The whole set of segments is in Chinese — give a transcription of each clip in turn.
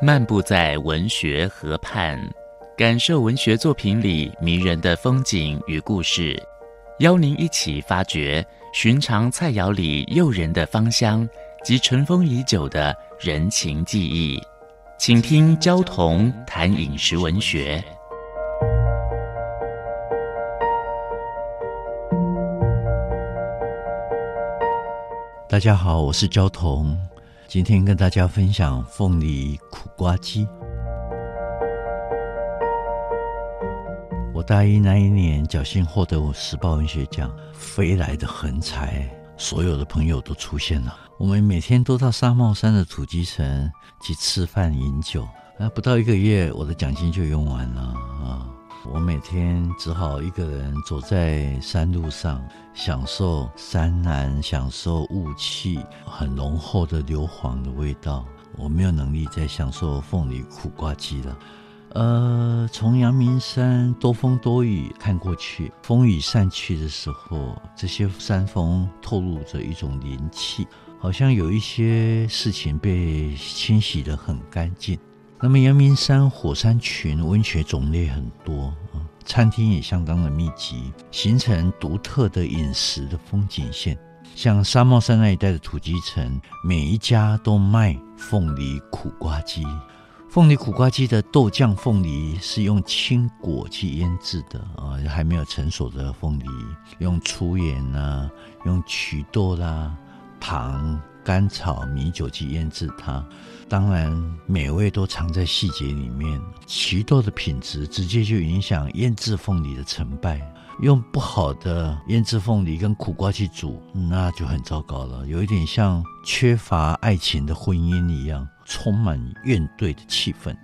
漫步在文学河畔，感受文学作品里迷人的风景与故事，邀您一起发掘寻常菜肴里诱人的芳香及尘封已久的人情记忆。请听焦桐谈饮食文学。大家好，我是焦桐。今天跟大家分享凤梨苦瓜鸡。我大一那一年侥幸获得我时报文学奖，飞来的横财，所有的朋友都出现了。我们每天都到纱帽山的土鸡城去吃饭饮酒。那不到一个月，我的奖金就用完了啊！我每天只好一个人走在山路上，享受山岚，享受雾气很浓厚的硫磺的味道。我没有能力再享受凤梨苦瓜鸡了。呃，从阳明山多风多雨看过去，风雨散去的时候，这些山峰透露着一种灵气，好像有一些事情被清洗得很干净。那么阳明山火山群温泉种类很多啊，餐厅也相当的密集，形成独特的饮食的风景线。像沙帽山那一带的土鸡城，每一家都卖凤梨苦瓜鸡。凤梨苦瓜鸡的豆酱凤梨是用青果去腌制的啊，还没有成熟的凤梨，用粗盐啊，用曲豆啦，糖。甘草、米酒去腌制它，当然美味都藏在细节里面。奇豆的品质直接就影响腌制凤梨的成败。用不好的腌制凤梨跟苦瓜去煮，那就很糟糕了，有一点像缺乏爱情的婚姻一样，充满怨怼的气氛。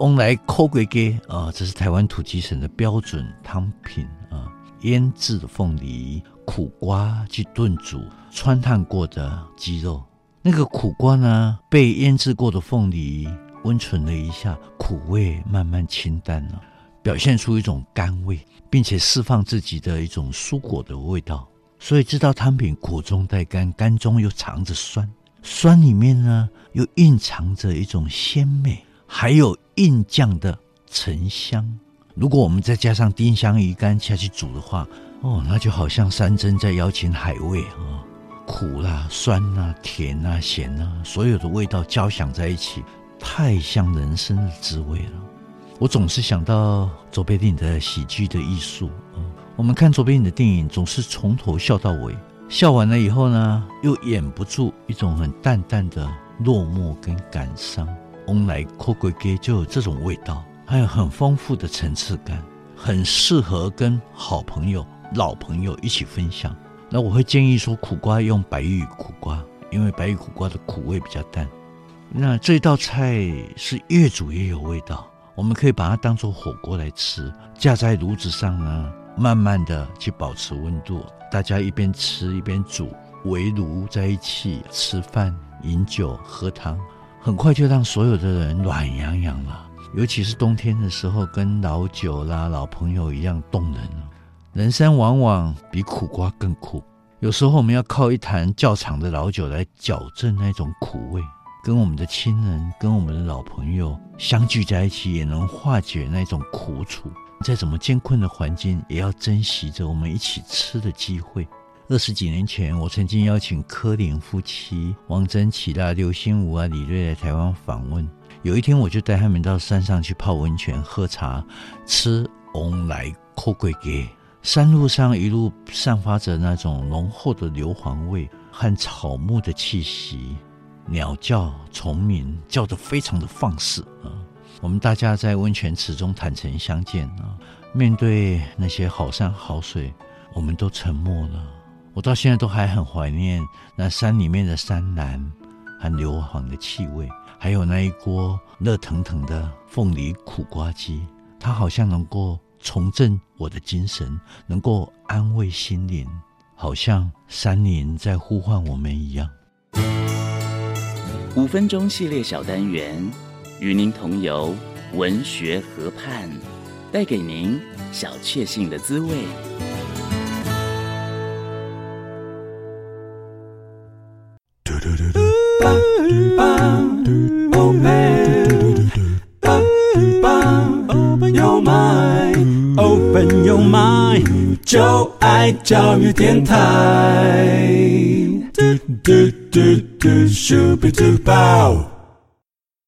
翁来苦瓜鸡啊，这是台湾土鸡省的标准汤品啊，腌制的凤梨。苦瓜去炖煮穿烫过的鸡肉，那个苦瓜呢，被腌制过的凤梨温存了一下，苦味慢慢清淡了，表现出一种甘味，并且释放自己的一种蔬果的味道。所以这道汤品苦中带甘，甘中又藏着酸，酸里面呢又蕴藏着一种鲜美，还有硬酱的沉香。如果我们再加上丁香鱼干下去煮的话，哦，那就好像山珍在邀请海味啊、哦，苦啦、酸啦、甜呐、啊、咸呐、所有的味道交响在一起，太像人生的滋味了。我总是想到卓别林的喜剧的艺术啊，我们看卓别林的电影，总是从头笑到尾，笑完了以后呢，又掩不住一种很淡淡的落寞跟感伤。翁来苦瓜鸡就有这种味道，还有很丰富的层次感，很适合跟好朋友。老朋友一起分享，那我会建议说苦瓜用白玉苦瓜，因为白玉苦瓜的苦味比较淡。那这道菜是越煮越有味道，我们可以把它当做火锅来吃，架在炉子上呢，慢慢的去保持温度，大家一边吃一边煮，围炉在一起吃饭、饮酒、喝汤，很快就让所有的人暖洋洋了。尤其是冬天的时候，跟老酒啦、老朋友一样动人。人生往往比苦瓜更苦，有时候我们要靠一坛较长的老酒来矫正那种苦味，跟我们的亲人、跟我们的老朋友相聚在一起，也能化解那种苦楚。再怎么艰困的环境，也要珍惜着我们一起吃的机会。二十几年前，我曾经邀请柯林夫妻、王珍綺啦、刘心武啊、李瑞来台湾访问。有一天，我就带他们到山上去泡温泉、喝茶、吃翁来苦瓜鸡。山路上一路散发着那种浓厚的硫磺味和草木的气息，鸟叫、虫鸣叫得非常的放肆啊！我们大家在温泉池中坦诚相见啊，面对那些好山好水，我们都沉默了。我到现在都还很怀念那山里面的山岚和硫磺的气味，还有那一锅热腾腾的凤梨苦瓜鸡，它好像能够。重振我的精神，能够安慰心灵，好像山林在呼唤我们一样。五分钟系列小单元，与您同游文学河畔，带给您小确幸的滋味。Open your mind，就爱教育电台。嘟嘟嘟嘟，super duper。